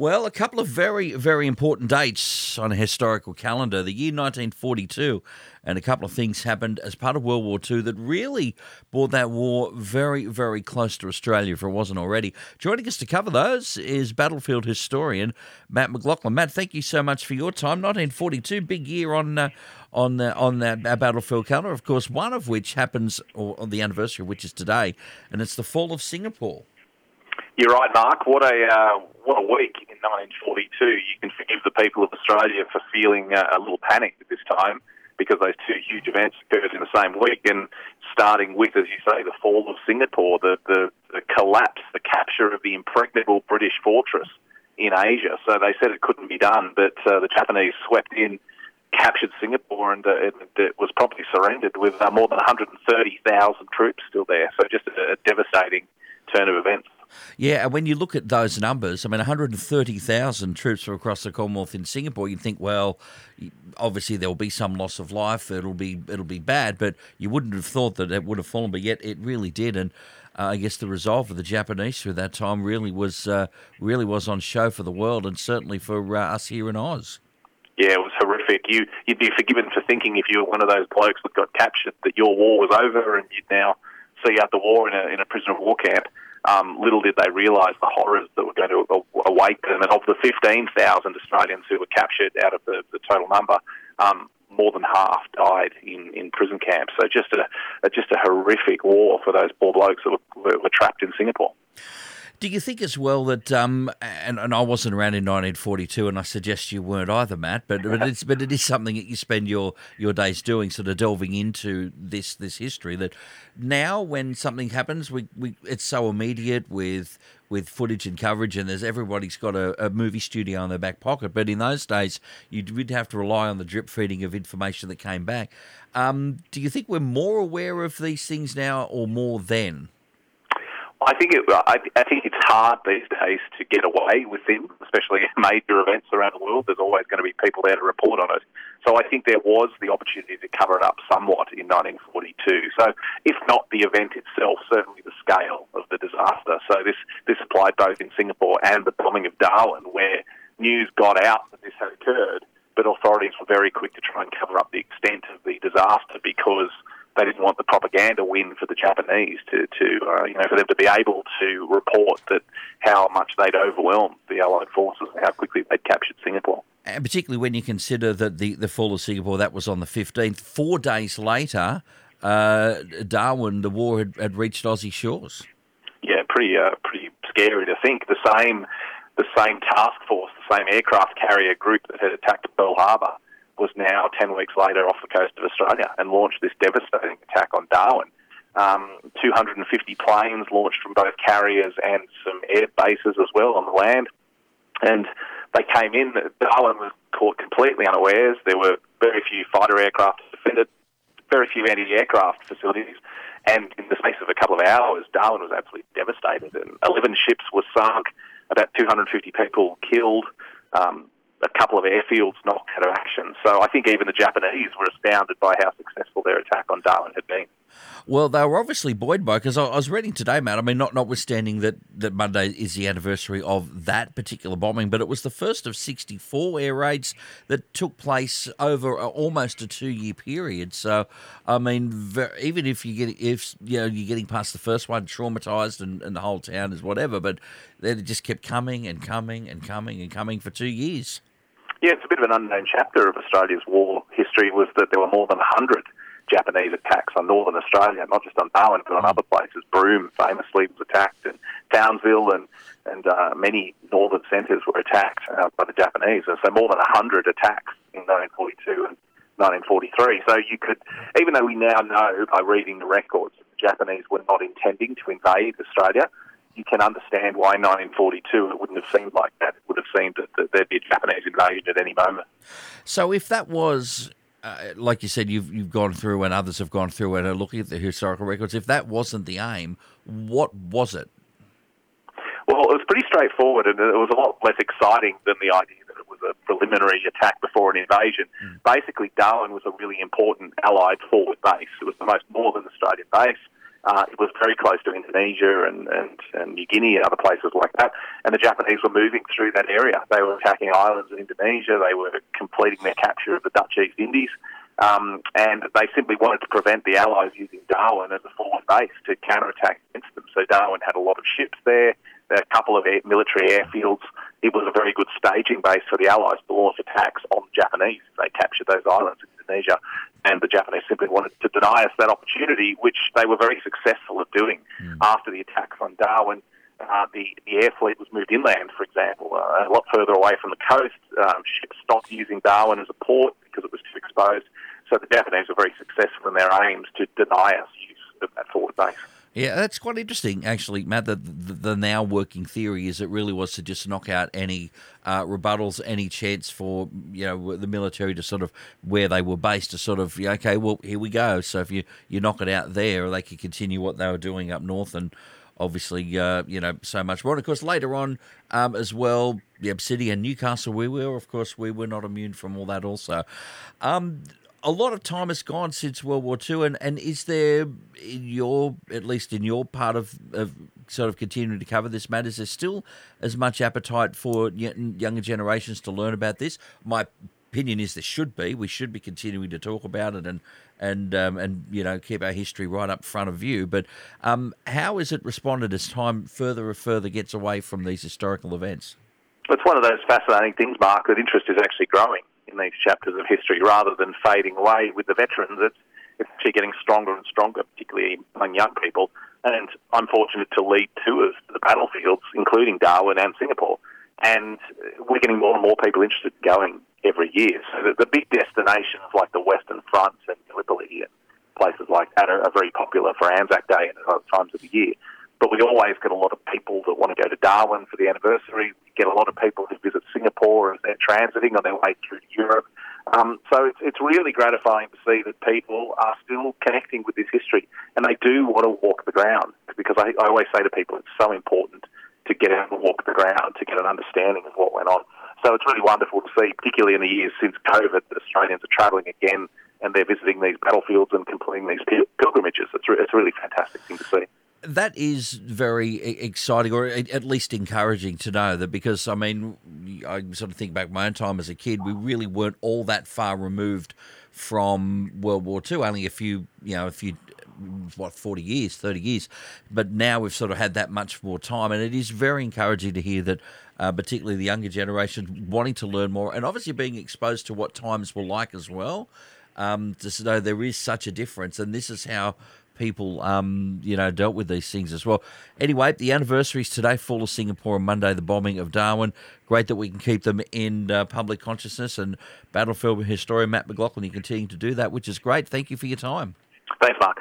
Well, a couple of very, very important dates on a historical calendar. The year 1942, and a couple of things happened as part of World War II that really brought that war very, very close to Australia if it wasn't already. Joining us to cover those is battlefield historian Matt McLauchlan. Matt, thank you so much for your time. 1942, big year on uh, on uh, on that battlefield calendar. Of course, one of which happens, or on the anniversary of which is today, and it's the fall of Singapore. You're right, Mark. What a uh, what a week in 1942. You can forgive the people of Australia for feeling uh, a little panicked at this time because those two huge events occurred in the same week, and starting with, as you say, the fall of Singapore, the, the, the collapse, the capture of the impregnable British fortress in Asia. So they said it couldn't be done, but uh, the Japanese swept in, captured Singapore, and uh, it, it, was promptly surrendered with uh, more than 130,000 troops still there. So just a, a devastating turn of events. Yeah, and when you look at those numbers, I mean, 130,000 troops from across the Commonwealth in Singapore, you think, well, obviously there will be some loss of life. It'll be it'll be bad, but you wouldn't have thought that it would have fallen, but yet it really did. And uh, I guess the resolve of the Japanese through that time really was uh, really was on show for the world, and certainly for uh, us here in Oz. Yeah, it was horrific. You you'd be forgiven for thinking if you were one of those blokes that got captured that your war was over and you'd now see out the war in a in a prisoner of war camp. Um, little did they realise the horrors that were going to await them. And of the 15,000 Australians who were captured out of the, the total number, um, more than half died in, in prison camps. So just a, just a horrific war for those poor blokes that were, were trapped in Singapore. Do you think as well that, um, and, and I wasn't around in 1942, and I suggest you weren't either, Matt, but but, it's, but it is something that you spend your, your days doing, sort of delving into this this history. That now, when something happens, we, we it's so immediate with with footage and coverage, and there's everybody's got a, a movie studio in their back pocket. But in those days, you would have to rely on the drip feeding of information that came back. Um, do you think we're more aware of these things now, or more then? I think it, I, I think it's hard these days to get away with them, especially major events around the world. There's always going to be people there to report on it. So I think there was the opportunity to cover it up somewhat in 1942. So if not the event itself, certainly the scale of the disaster. So this this applied both in Singapore and the bombing of Darwin, where news got out that this had occurred, but authorities were very quick to try and cover up the extent of the disaster because they didn't want the propaganda win for the Japanese to, to uh, you know, for them to be able to report that how much they'd overwhelmed the Allied forces and how quickly they'd captured Singapore. And particularly when you consider that the, the fall of Singapore, that was on the 15th. Four days later, uh, Darwin, the war had, had, reached Aussie shores. Yeah, pretty uh, pretty scary to think. The same the same task force, the same aircraft carrier group that had attacked Pearl Harbor was now 10 weeks later off the coast of Australia and launched this devastating attack on Darwin. Um, 250 planes launched from both carriers and some air bases as well on the land. And they came in. Darwin was caught completely unawares. There were very few fighter aircraft defended, very few anti-aircraft facilities. And in the space of a couple of hours, Darwin was absolutely devastated. And 11 ships were sunk, about 250 people killed. Um, a couple of airfields knocked out of action. So I think even the Japanese were astounded by how successful their attack on Darwin had been. Well, they were obviously buoyed by because I, was reading today, Matt. I mean, not notwithstanding that, that Monday is the anniversary of that particular bombing, but it was the first of 64 air raids that took place over almost a two year period. So, I mean, even if you get if you know you're getting past the first one, traumatized, and, and the whole town is whatever, but then it just kept coming and coming and coming and coming for two years. Yeah, it's a bit of an unknown chapter of Australia's war history was that there were more than 100 Japanese attacks on northern Australia, not just on Darwin, but on other places. Broome famously was attacked, and Townsville and, and uh, many northern centres were attacked uh, by the Japanese. And so more than 100 attacks in 1942 and 1943. So you could, even though we now know by reading the records, that the Japanese were not intending to invade Australia, you can understand why 1942 it wouldn't have seemed like that. It would have seemed that, that there'd be a Japanese invasion at any moment. So if that was uh, like you said, you've you've gone through and others have gone through and are looking at the historical records. If that wasn't the aim, what was it? Well, it was pretty straightforward, and it was a lot less exciting than the idea that it was a preliminary attack before an invasion. Mm. Basically, Darwin was a really important Allied forward base. It was the most northern Australian base Uh, it was very close to Indonesia and, and, and New Guinea and other places like that. And the Japanese were moving through that area. They were attacking islands in Indonesia. They were completing their capture of the Dutch East Indies. Um, and they simply wanted to prevent the Allies using Darwin as a forward base to counterattack against them. So Darwin had a lot of ships there, a couple of air, military airfields. It was a very good staging base for the Allies to launch attacks on the Japanese. They captured those islands in Indonesia and the Japanese us that opportunity, which they were very successful at doing. Mm. After the attacks on Darwin, uh, the, the air fleet was moved inland, for example, uh, a lot further away from the coast. Um, ships stopped using Darwin as a port because it was too exposed. So the Japanese were very successful in their aims to deny us use of that forward base. Yeah, that's quite interesting, actually, Matt. The, the, the, now working theory is it really was to just knock out any uh, rebuttals, any chance for you know the military to sort of where they were based to sort of okay, well here we go. So if you you knock it out there, they could continue what they were doing up north and obviously, uh, you know, so much more. And of course, later on um, as well, the Obsidian Newcastle, we were, of course, we were not immune from all that also. Um, a lot of time has gone since World War II, and, and is there in your at least in your part of, of sort of continuing to cover this matter, is there still as much appetite for younger generations to learn about this? My opinion is there should be. We should be continuing to talk about it and and um, and you know keep our history right up front of view. But um, how is it responded as time further and further gets away from these historical events? It's one of those fascinating things, Mark. That interest is actually growing in these chapters of history rather than fading away with the veterans. It's, it's actually getting stronger and stronger, particularly among young people. And I'm fortunate to lead two of the battlefields, including Darwin and Singapore. And we're getting more and more people interested in going every year. So the, the big destinations like the Western Front and Gallipoli and places like that are, are very popular for Anzac Day and other times of the year. But we always get a lot of people that want to go to Darwin for the anniversary. We get a lot of people who visit Singapore as they're transiting on their way through Europe. Um, so it's, it's really gratifying to see that people are still connecting with this history and they do want to walk the ground because I, I always say to people it's so important to get out and walk the ground to get an understanding of what went on. So it's really wonderful to see, particularly in the years since COVID, that Australians are travelling again and they're visiting these battlefields and completing these pilgrimages. It's, re- it's a really fantastic thing to see that is very exciting, or at least encouraging to know that because I mean, I sort of think back my own time as a kid, we really weren't all that far removed from World War II. Only a few, you know, a few, what, 40 years, 30 years. But now we've sort of had that much more time. And it is very encouraging to hear that, uh, particularly the younger generation, wanting to learn more and obviously being exposed to what times were like as well. Um, to know there is such a difference. And this is how people, um, you know, dealt with these things as well. Anyway, the anniversaries today, fall of Singapore and Monday, the bombing of Darwin. Great that we can keep them in uh, public consciousness. And battlefield historian Matt McLauchlan, you continue to do that, which is great. Thank you for your time. Thanks, Mark.